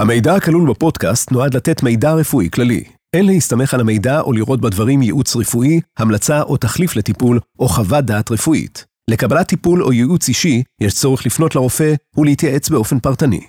המידע הכלול בפודקאסט נועד לתת מידע רפואי כללי. אין להסתמך על המידע או לראות בדברים ייעוץ רפואי, המלצה או תחליף לטיפול, או חוות דעת רפואית. לקבלת טיפול או ייעוץ אישי, יש צורך לפנות לרופא ולהתייעץ באופן פרטני.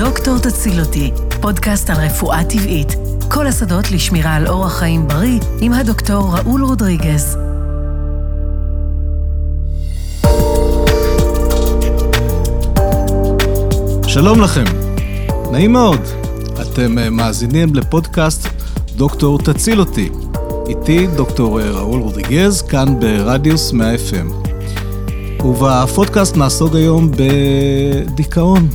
דוקטור תציל אותי, פודקאסט על רפואה טבעית. כל השדות לשמירה על אורח חיים בריא עם הדוקטור ראול רודריגז. שלום לכם, נעים מאוד. אתם אה, מאזינים לפודקאסט דוקטור תציל אותי. איתי דוקטור אה, ראול רודריגז, כאן ברדיוס 100 FM. ובפודקאסט נעסוק היום בדיכאון.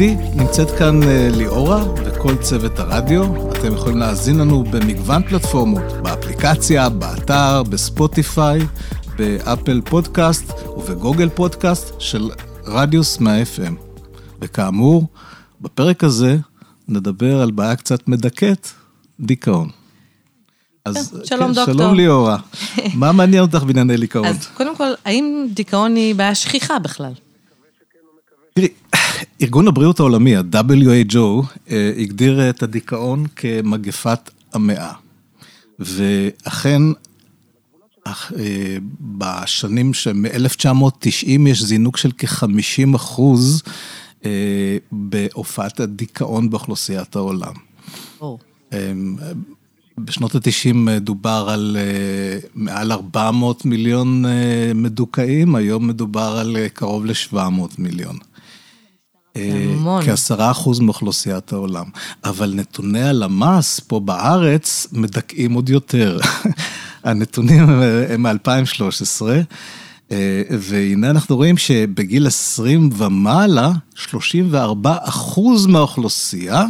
איתי נמצאת כאן אה, ליאורה וכל צוות הרדיו. אתם יכולים להאזין לנו במגוון פלטפורמות, באפליקציה, באתר, בספוטיפיי, באפל פודקאסט ובגוגל פודקאסט של רדיוס מה-FM. וכאמור, בפרק הזה נדבר על בעיה קצת מדכאת, דיכאון. אז שלום כן, דוקטור. שלום ליאורה. מה מעניין אותך בענייני דיכאון? אז קודם כל, האם דיכאון היא בעיה שכיחה בכלל? תראי, ארגון הבריאות העולמי, ה-WHO, אה, הגדיר את הדיכאון כמגפת המאה. ואכן, אה, בשנים שמ-1990 יש זינוק של כ-50 אחוז אה, בהופעת הדיכאון באוכלוסיית העולם. Oh. בשנות ה-90 דובר על מעל 400 מיליון מדוכאים, היום מדובר על קרוב ל-700 מיליון. המון. כעשרה אחוז מאוכלוסיית העולם. אבל נתוני הלמ"ס פה בארץ מדכאים עוד יותר. הנתונים הם מ-2013, והנה אנחנו רואים שבגיל 20 ומעלה, 34 אחוז מהאוכלוסייה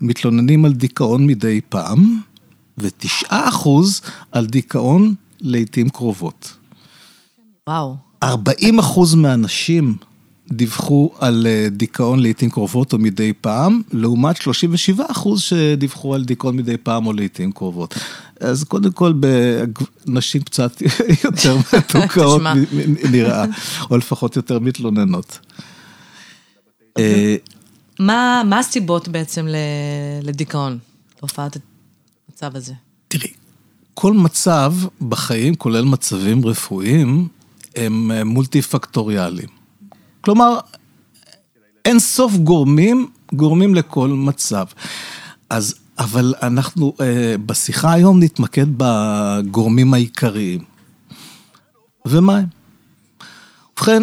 מתלוננים על דיכאון מדי פעם, ו-9 אחוז על דיכאון לעיתים קרובות. וואו. 40 אחוז מהאנשים דיווחו על אה, דיכאון לעיתים קרובות או מדי פעם, לעומת 37 אחוז שדיווחו על דיכאון מדי פעם או לעיתים קרובות. אז קודם כל, נשים קצת יותר מתוקאות נראה, או לפחות יותר מתלוננות. אה, מה הסיבות בעצם לדיכאון, להופעת המצב הזה? תראי, כל מצב בחיים, כולל מצבים רפואיים, הם אה, מולטי פקטוריאליים. כלומר, אין סוף גורמים, גורמים לכל מצב. אז, אבל אנחנו אה, בשיחה היום נתמקד בגורמים העיקריים. ומה הם? ובכן...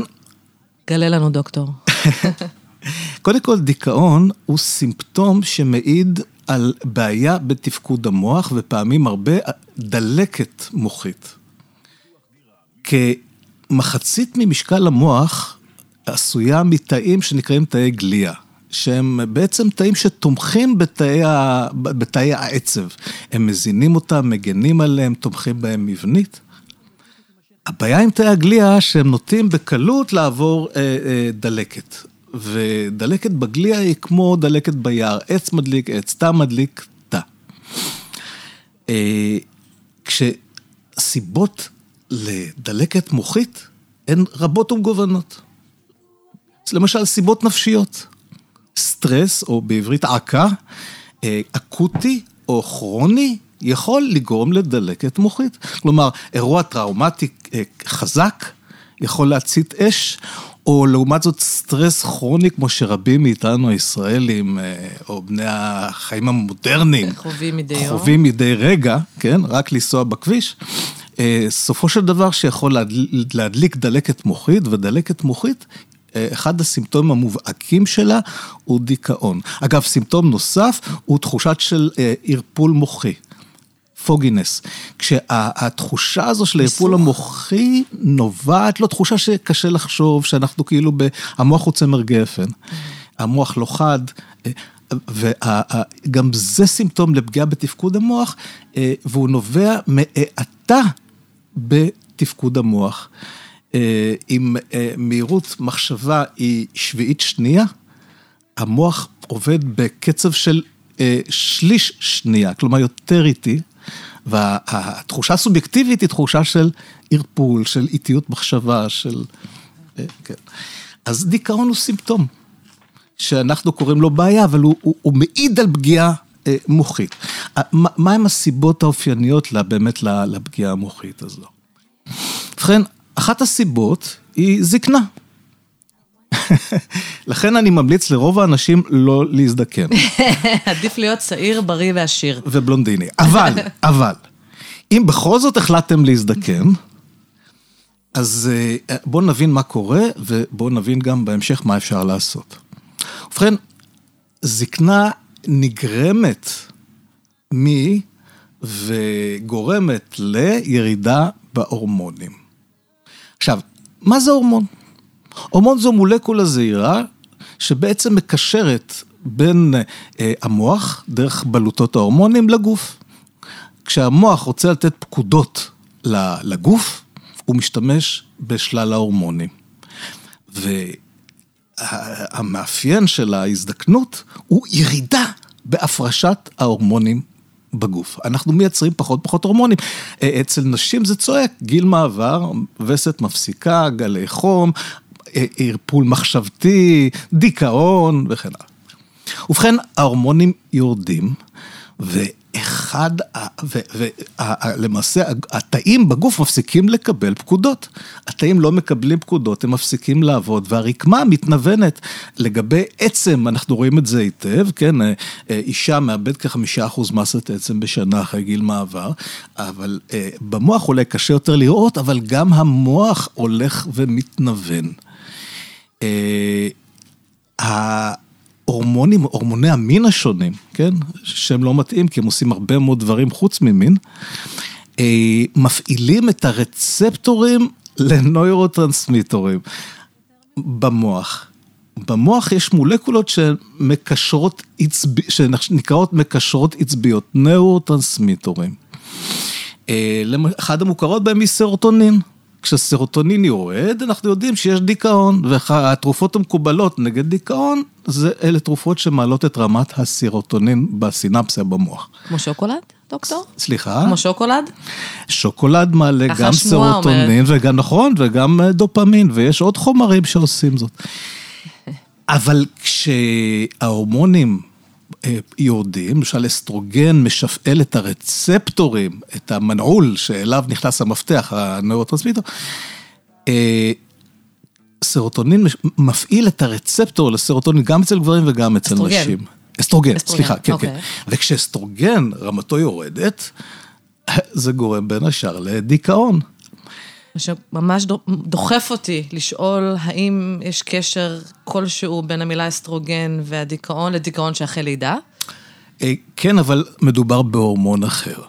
גלה לנו, דוקטור. קודם כל, דיכאון הוא סימפטום שמעיד על בעיה בתפקוד המוח, ופעמים הרבה דלקת מוחית. כמחצית ממשקל המוח עשויה מתאים שנקראים תאי גליה, שהם בעצם תאים שתומכים בתאי, ה... בתאי העצב. הם מזינים אותם, מגנים עליהם, תומכים בהם מבנית. הבעיה עם תאי הגליה שהם נוטים בקלות לעבור אה, אה, דלקת. ודלקת בגליה היא כמו דלקת ביער, עץ מדליק עץ, תא מדליק תא. אה, כשסיבות לדלקת מוחית הן רבות ומגוונות. למשל סיבות נפשיות. סטרס, או בעברית עקה, אה, אקוטי או כרוני, יכול לגרום לדלקת מוחית. כלומר, אירוע טראומטי אה, חזק יכול להצית אש, או לעומת זאת סטרס כרוני, כמו שרבים מאיתנו הישראלים, אה, או בני החיים המודרניים, חווים מדי יום, חווים מדי רגע, כן, רק לנסוע בכביש. סופו של דבר שיכול להדליק דלקת מוחית, ודלקת מוחית אחד הסימפטומים המובהקים שלה הוא דיכאון. אגב, סימפטום נוסף הוא תחושת של אה, ערפול מוחי. פוגינס, כשהתחושה הזו של הערפול המוחי נובעת, לא תחושה שקשה לחשוב, שאנחנו כאילו, ב... המוח הוא צמר גפן, המוח לא חד, אה, וגם זה סימפטום לפגיעה בתפקוד המוח, אה, והוא נובע מהאטה בתפקוד המוח. אם אה, מהירות מחשבה היא שביעית שנייה, המוח עובד בקצב של אה, שליש שנייה, כלומר יותר איטי, והתחושה הסובייקטיבית היא תחושה של ערפול, של איטיות מחשבה, של... אה, כן. אז דיכאון הוא סימפטום, שאנחנו קוראים לו בעיה, אבל הוא, הוא, הוא מעיד על פגיעה אה, מוחית. מה, מה הסיבות האופייניות לה, באמת לפגיעה המוחית הזו? ובכן, אחת הסיבות היא זקנה. לכן אני ממליץ לרוב האנשים לא להזדקן. עדיף להיות צעיר, בריא ועשיר. ובלונדיני. אבל, אבל, אם בכל זאת החלטתם להזדקן, אז אה, בואו נבין מה קורה, ובואו נבין גם בהמשך מה אפשר לעשות. ובכן, זקנה נגרמת מ... וגורמת לירידה בהורמונים. עכשיו, מה זה הורמון? הורמון זו מולקולה זעירה שבעצם מקשרת בין אה, המוח, דרך בלוטות ההורמונים, לגוף. כשהמוח רוצה לתת פקודות לגוף, הוא משתמש בשלל ההורמונים. והמאפיין של ההזדקנות הוא ירידה בהפרשת ההורמונים בגוף. אנחנו מייצרים פחות ופחות הורמונים. אה, אצל נשים זה צועק, גיל מעבר, וסת מפסיקה, גלי חום, אה, ערפול מחשבתי, דיכאון וכן הלאה. ובכן, ההורמונים יורדים, ואחד, ולמעשה התאים בגוף מפסיקים לקבל פקודות. התאים לא מקבלים פקודות, הם מפסיקים לעבוד, והרקמה מתנוונת לגבי עצם, אנחנו רואים את זה היטב, כן, אה, אה, אישה מאבד כחמישה אחוז מסת עצם בשנה אחרי גיל מעבר, אבל במוח אולי קשה יותר לראות, אבל גם המוח הולך ומתנוון. ההורמונים, הורמוני המין השונים, כן, שהם לא מתאים כי הם עושים הרבה מאוד דברים חוץ ממין, אה, מפעילים את הרצפטורים לנוירוטרנסמיטורים במוח. במוח יש מולקולות שמקשרות עצב... שנקראות מקשרות עצביות, נאורוטרנסמיטורים. אה, אחד המוכרות בהם היא סרוטונין. כשסרוטונין יורד, אנחנו יודעים שיש דיכאון, והתרופות המקובלות נגד דיכאון, זה אלה תרופות שמעלות את רמת הסרוטונין בסינפסיה במוח. כמו שוקולד, דוקטור? סליחה? כמו שוקולד? שוקולד מעלה גם סרוטונין, וגם נכון, וגם אה, דופמין, ויש עוד חומרים שעושים זאת. אבל כשההורמונים יורדים, למשל אסטרוגן משפעל את הרצפטורים, את המנעול שאליו נכנס המפתח, הנאורוטרנסמיטר, אה, סרוטונין מפעיל את הרצפטור לסרוטונין גם אצל גברים וגם אצל אסטרוגן. נשים. אסטרוגן, אסטרוגן, סליחה, כן, אוקיי. כן. וכשאסטרוגן רמתו יורדת, זה גורם בין השאר לדיכאון. שממש דוחף אותי לשאול האם יש קשר כלשהו בין המילה אסטרוגן והדיכאון לדיכאון שאחרי לידה? אה, כן, אבל מדובר בהורמון אחר.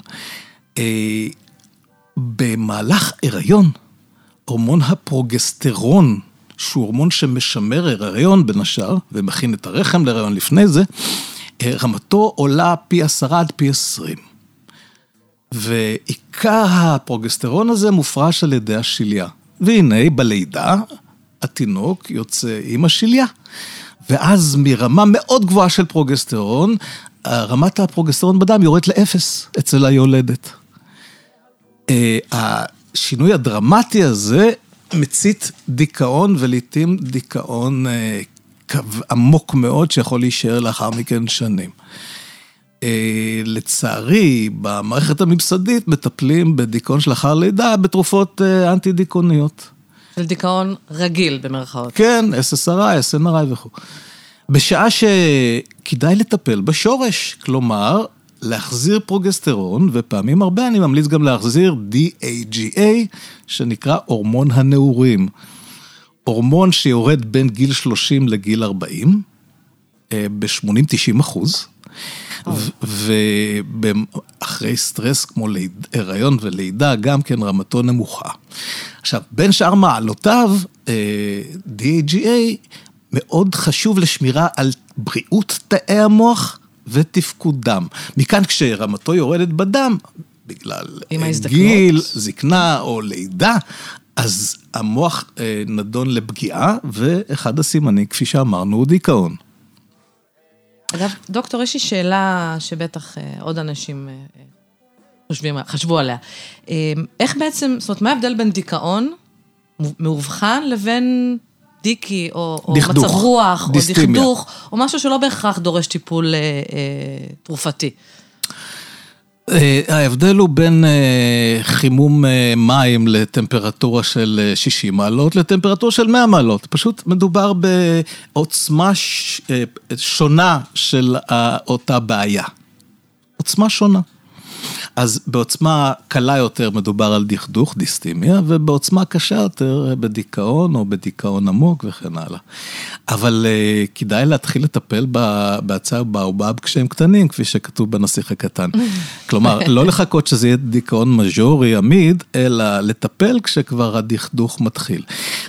אה, במהלך הריון, הורמון הפרוגסטרון, שהוא הורמון שמשמר הריון בין השאר, ומכין את הרחם להריון לפני זה, אה, רמתו עולה פי עשרה עד פי עשרים. ועיקר הפרוגסטרון הזה מופרש על ידי השליה. והנה, בלידה, התינוק יוצא עם השליה. ואז מרמה מאוד גבוהה של פרוגסטרון, רמת הפרוגסטרון בדם יורדת לאפס אצל היולדת. אה, השינוי הדרמטי הזה מצית דיכאון, ולעיתים דיכאון אה, עמוק מאוד, שיכול להישאר לאחר מכן שנים. אה, לצערי, במערכת הממסדית מטפלים בדיכאון שלאחר לידה בתרופות אה, אנטי-דיכאוניות. של דיכאון רגיל במרכאות. כן, SSRI, SNRI וכו'. בשעה שכדאי לטפל בשורש, כלומר, להחזיר פרוגסטרון, ופעמים הרבה אני ממליץ גם להחזיר DAGA, שנקרא הורמון הנעורים. הורמון שיורד בין גיל 30 לגיל 40, אה, ב-80-90 אחוז. ואחרי סטרס כמו הריון ולידה, גם כן רמתו נמוכה. עכשיו, בין שאר מעלותיו, אה, DAGA מאוד חשוב לשמירה על בריאות תאי המוח ותפקודם. מכאן כשרמתו יורדת בדם, בגלל גיל, זקנה או לידה, אז המוח אה, נדון לפגיעה, ואחד הסימנים, כפי שאמרנו, הוא דיכאון. אגב, דוקטור, יש לי שאלה שבטח אה, עוד אנשים אה, חושבים, חשבו עליה. אה, איך בעצם, זאת אומרת, מה ההבדל בין דיכאון מאובחן לבין דיקי, או, או דכדוך, מצב רוח, דיסטימיה. או דכדוך, או משהו שלא בהכרח דורש טיפול אה, אה, תרופתי? אה, ההבדל הוא בין אה, חימום אה, מים לטמפרטורה של אה, 60 מעלות לטמפרטורה של 100 מעלות. פשוט מדובר בעוצמה שונה של אותה בעיה. עוצמה שונה. אז בעוצמה קלה יותר מדובר על דכדוך, דיסטימיה, ובעוצמה קשה יותר בדיכאון או בדיכאון עמוק וכן הלאה. אבל uh, כדאי להתחיל לטפל ב- בעצה ובעובב כשהם קטנים, כפי שכתוב בנסיך הקטן. כלומר, לא לחכות שזה יהיה דיכאון מז'ורי עמיד, אלא לטפל כשכבר הדכדוך מתחיל.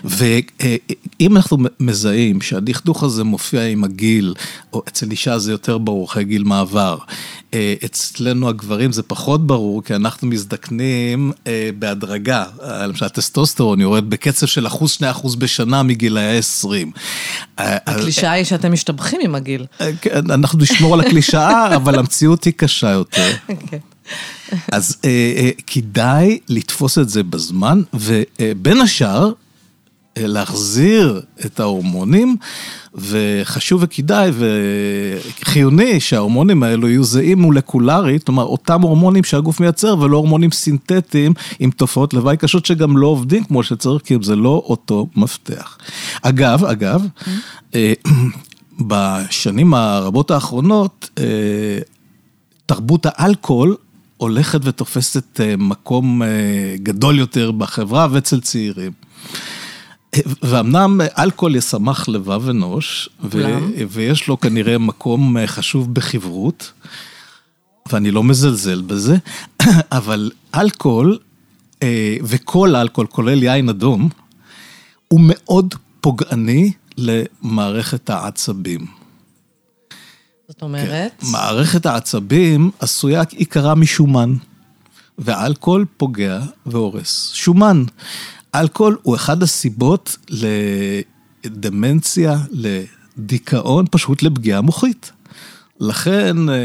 ואם אנחנו מזהים שהדכדוך הזה מופיע עם הגיל, או אצל אישה זה יותר ברור, אחרי גיל מעבר, אה, אצלנו הגברים זה פחות ברור, כי אנחנו מזדקנים אה, בהדרגה. אה, למשל, הטסטוסטרון יורד בקצב של אחוז, שני אחוז בשנה מגילאי 20. הקלישאה היא שאתם משתבחים עם הגיל. כן, אנחנו נשמור על הקלישאה, אבל המציאות היא קשה יותר. כן. אז אה, אה, כדאי לתפוס את זה בזמן, ובין השאר, אה, להחזיר את ההורמונים, וחשוב וכדאי וחיוני שההורמונים האלו יהיו זהים מולקולרית, כלומר אותם הורמונים שהגוף מייצר ולא הורמונים סינתטיים עם תופעות לוואי קשות שגם לא עובדים כמו שצריך, כי זה לא אותו מפתח. אגב, אגב, אה, בשנים הרבות האחרונות, אה, תרבות האלכוהול הולכת ותופסת אה, מקום גדול יותר בחברה ואצל צעירים. ואמנם אלכוהול ישמח לבב אנוש. ויש לו כנראה מקום אה, חשוב בחברות, ואני לא מזלזל בזה, אבל אלכוהול, אה, וכל אלכוהול, כולל יין אדום, הוא מאוד פוגעני למערכת העצבים. זאת אומרת, מערכת העצבים עשויה עיקרה משומן, ואלכוהול פוגע והורס. שומן. אלכוהול הוא אחד הסיבות לדמנציה, לדיכאון, פשוט לפגיעה מוחית. לכן אה,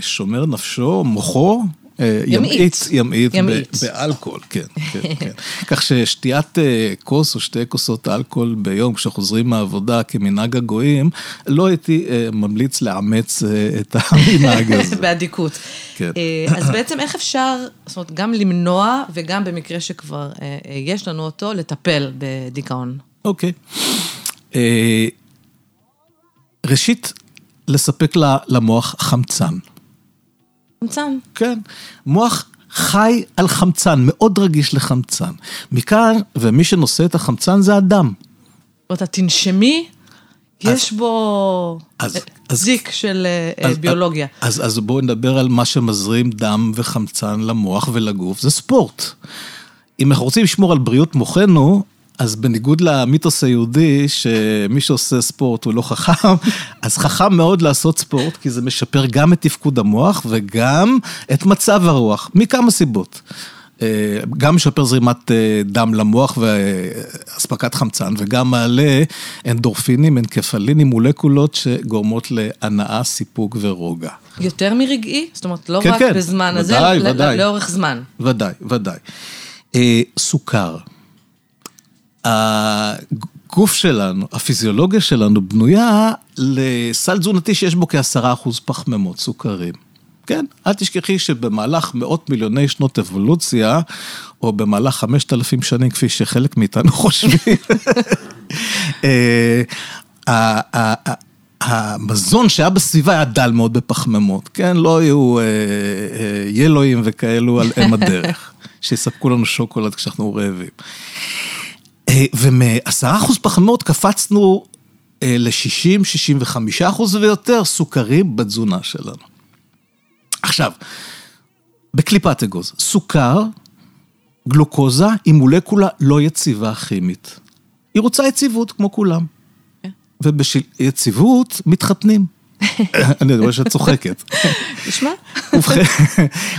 שומר נפשו, מוחו, אה, ימעיט, ימעיט. ב- באלכוהול, כן, כן, כן. כך ששתיית אה, כוס או שתי כוסות אלכוהול ביום כשחוזרים מהעבודה כמנהג הגויים, לא הייתי אה, ממליץ לאמץ אה, את המנהג הזה. באדיקות. כן. אה, אז בעצם איך אפשר, זאת אומרת, גם למנוע וגם במקרה שכבר אה, אה, יש לנו אותו, לטפל בדיכאון. אוקיי. אה, ראשית, לספק למוח חמצן. חמצן. כן, מוח חי על חמצן, מאוד רגיש לחמצן. מכאן, ומי שנושא את החמצן זה הדם. זאת אומרת, התנשמי, יש בו אז- אה, אז- זיק של אה, אה, אז- ביולוגיה. אז, אז בואו נדבר על מה שמזרים דם וחמצן למוח ולגוף, זה ספורט. אם אנחנו רוצים לשמור על בריאות מוחנו, אז בניגוד למיתוס היהודי, שמי שעושה ספורט הוא לא חכם, אז חכם מאוד לעשות ספורט, כי זה משפר גם את תפקוד המוח וגם את מצב הרוח, מכמה סיבות. אה, גם משפר זרימת אה, דם למוח ואספקת חמצן, וגם מעלה אנדורפינים, אנקפלינים, מולקולות שגורמות להנאה, סיפוק ורוגע. יותר מרגעי? זאת אומרת, לא כן, רק כן, בזמן הזה, ודאי, אלא ודאי. לאורך זמן. ודאי, ודאי. אה, סוכר. הגוף שלנו, הפיזיולוגיה שלנו בנויה לסל תזונתי שיש בו כעשרה אחוז פחמימות, סוכרים. כן, אל תשכחי שבמהלך מאות מיליוני שנות אבולוציה, או במהלך חמשת אלפים שנים, כפי שחלק מאיתנו חושבים, אה, המזון שהיה בסביבה היה דל מאוד בפחמימות, כן? לא היו אה, אה, ילואים וכאלו על אם הדרך, שיספקו לנו שוקולד כשאנחנו רעבים. אה, ומעשרה אחוז פחמימות קפצנו אה, ל-60, 65 אחוז ויותר סוכרים בתזונה שלנו. עכשיו, בקליפת אגוז, סוכר, גלוקוזה היא מולקולה לא יציבה כימית. היא רוצה יציבות כמו כולם. ובשביל יציבות מתחתנים. אני רואה שאת צוחקת. תשמע,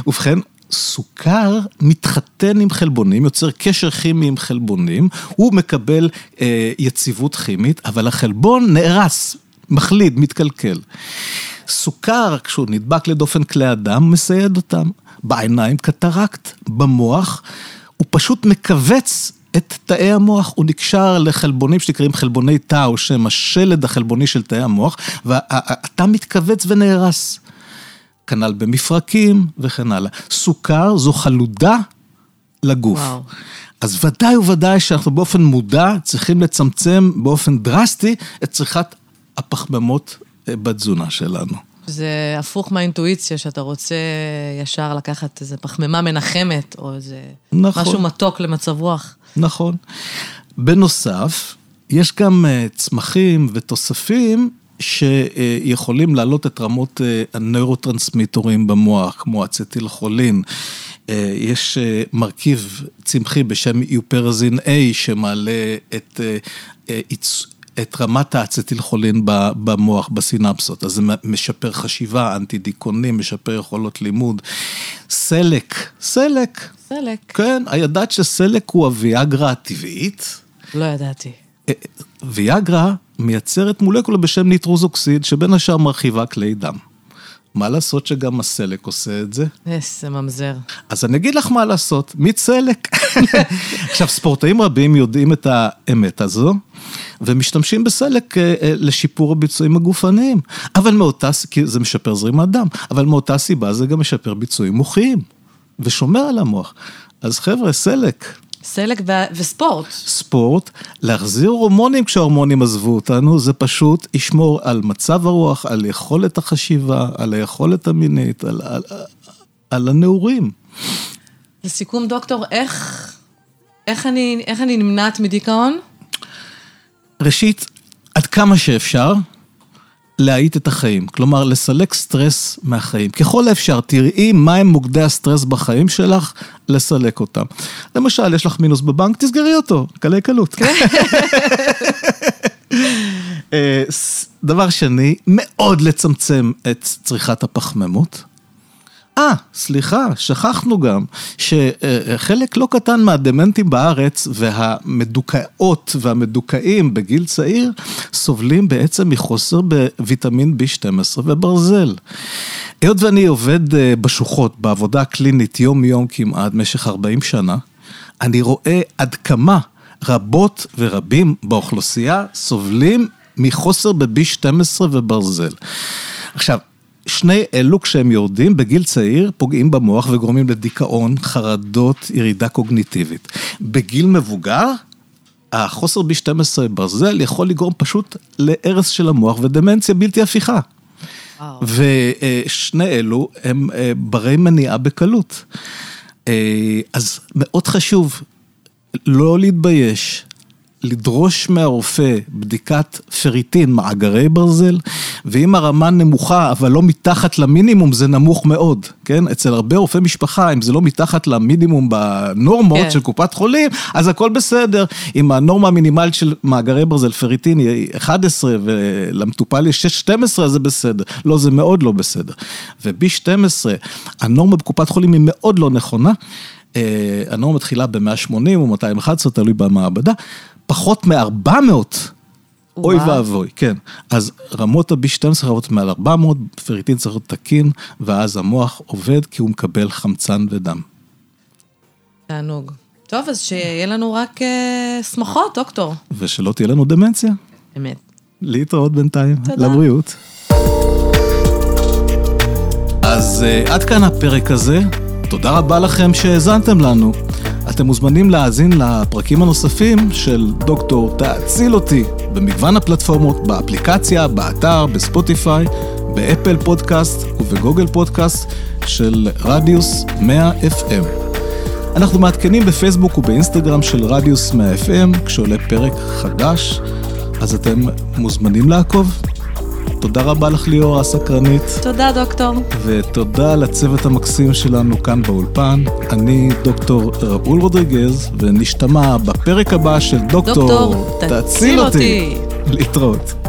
ובכן, סוכר מתחתן עם חלבונים, יוצר קשר כימי עם חלבונים, הוא מקבל אה, יציבות כימית, אבל החלבון נהרס, מחליד, מתקלקל. סוכר, כשהוא נדבק לדופן כלי הדם, מסייד אותם. בעיניים קטרקט, במוח, הוא פשוט מכווץ את תאי המוח, הוא נקשר לחלבונים שנקראים חלבוני תא, שהם השלד החלבוני של תאי המוח, והתא מתכווץ ונהרס. כנ"ל במפרקים וכן הלאה. סוכר זו חלודה לגוף. וואו. אז ודאי וודאי שאנחנו באופן מודע צריכים לצמצם באופן דרסטי את צריכת הפחמימות אה, בתזונה שלנו. זה הפוך מהאינטואיציה, שאתה רוצה ישר לקחת איזה פחמימה מנחמת, או איזה נכון. משהו מתוק למצב רוח. נכון. בנוסף, יש גם אה, צמחים ותוספים שיכולים להעלות את רמות אה, הנוירוטרנסמיטורים במוח, כמו אצטיל כולין. אה, יש מרכיב צמחי בשם הופרזין A שמעלה את את רמת האצטילכולין במוח, בסינפסות, אז זה משפר חשיבה, אנטי דיכאונים, משפר יכולות לימוד. סלק, סלק. סלק. כן, הידעת שסלק הוא הוויאגרה הטבעית? לא ידעתי. אה, ויאגרה מייצרת מולקולה בשם ניטרוזוקסיד, שבין השאר מרחיבה כלי דם. מה לעשות שגם הסלק עושה את זה? איזה ממזר. אז אני אגיד לך מה לעשות, מצלק. עכשיו, ספורטאים רבים יודעים את האמת הזו, ומשתמשים בסלק אה, אה, לשיפור הביצועים הגופניים. אבל מאותה, כי זה משפר זרימת דם, אבל מאותה סיבה זה גם משפר ביצועים מוחיים, ושומר על המוח. אז חבר'ה, סלק. סלק ו- וספורט. ספורט, להחזיר הורמונים כשההורמונים עזבו אותנו, זה פשוט ישמור על מצב הרוח, על יכולת החשיבה, על היכולת המינית, על, על, על הנעורים. לסיכום, דוקטור, איך, איך, אני, איך אני נמנעת מדיכאון? ראשית, עד כמה שאפשר, להאיט את החיים, כלומר לסלק סטרס מהחיים. ככל האפשר, תראי מהם מוקדי הסטרס בחיים שלך, לסלק אותם. למשל, יש לך מינוס בבנק, תסגרי אותו, קלי קלות. כן. אה, דבר שני, מאוד לצמצם את צריכת הפחמימות. אה, סליחה, שכחנו גם שחלק לא קטן מהדמנטים בארץ והמדוכאות והמדוכאים בגיל צעיר סובלים בעצם מחוסר בוויטמין B12 וברזל. היות ואני עובד אה, בשוחות, בעבודה קלינית יום-יום כמעט, במשך 40 שנה, אני רואה עד כמה רבות ורבים באוכלוסייה סובלים מחוסר ב-B12 וברזל. עכשיו, שני אלו כשהם יורדים בגיל צעיר פוגעים במוח וגורמים לדיכאון, חרדות, ירידה קוגניטיבית. בגיל מבוגר, החוסר ב-12 ברזל יכול לגרום פשוט להרס של המוח ודמנציה בלתי הפיכה. ושני אלו הם אה, ברי מניעה בקלות. אה, אז מאוד חשוב לא להתבייש, לדרוש מהרופא בדיקת פריטין, מאגרי ברזל, ואם הרמה נמוכה אבל לא מתחת למינימום זה נמוך מאוד, כן? אצל הרבה רופאי משפחה, אם זה לא מתחת למינימום בנורמות כן. של קופת חולים, אז הכל בסדר. אם הנורמה המינימלית של מאגרי ברזל פריטין היא 11 ולמטופל יש 6-12 אז זה בסדר. לא, זה מאוד לא בסדר. וב-12, הנורמה בקופת חולים היא מאוד לא נכונה. אה, הנורמה מתחילה ב-180 או 211, תלוי במעבדה. פחות מ-400, אוי ואבוי, כן. אז רמות ה-B12 רמות מעל 400, פריטין צריך להיות תקין, ואז המוח עובד כי הוא מקבל חמצן ודם. תענוג. טוב, אז שיהיה לנו רק uh, שמחות, דוקטור. ושלא תהיה לנו דמנציה. אמת. להתראות בינתיים. תודה. לבריאות. אז uh, עד כאן הפרק הזה. תודה רבה לכם שהאזנתם לנו. אתם מוזמנים להאזין לפרקים הנוספים של דוקטור תאציל אותי במגוון הפלטפורמות, באפליקציה, באתר, בספוטיפיי, באפל פודקאסט ובגוגל פודקאסט של רדיוס 100 FM. אנחנו מעדכנים בפייסבוק ובאינסטגרם של רדיוס 100 FM כשעולה פרק חדש, אז אתם מוזמנים לעקוב. תודה רבה לך ליאור הסקרנית. תודה דוקטור. ותודה לצוות המקסים שלנו כאן באולפן. אני דוקטור ראול רודריגז, ונשתמע בפרק הבא של דוקטור, דוקטור, תציל אותי. להתראות.